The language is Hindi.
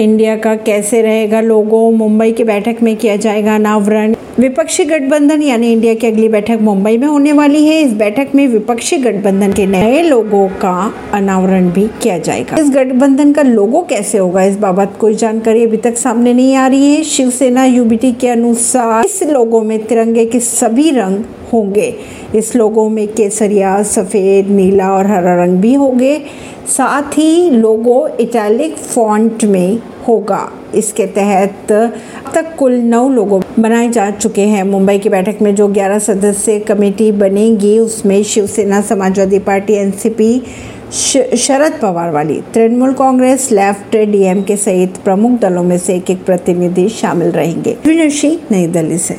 इंडिया का कैसे रहेगा? लोगो, मुंबई की बैठक में किया जाएगा अनावरण। विपक्षी गठबंधन यानी इंडिया की अगली बैठक मुंबई में होने वाली है। इस बैठक में विपक्षी गठबंधन के नए लोगों का अनावरण भी किया जाएगा। इस गठबंधन का लोगो कैसे होगा? इस बाबत कोई जानकारी अभी तक सामने नहीं आ रही है। शिवसेना, यूबीटी के अनुसार इस लोगो में तिरंगे के सभी रंग होंगे। इस लोगों में केसरिया, सफ़ेद, नीला और हरा रंग भी होंगे। साथ ही लोगो इटैलिक फॉन्ट में होगा। इसके तहत अब तक कुल नौ लोगों बनाए जा चुके हैं। मुंबई की बैठक में जो 11 सदस्य कमेटी बनेगी, उसमें शिवसेना, समाजवादी पार्टी एनसीपी शरद पवार वाली, तृणमूल कांग्रेस, लेफ़्ट डीएमके सहित प्रमुख दलों में से एक एक प्रतिनिधि शामिल रहेंगे। नई दिल्ली से।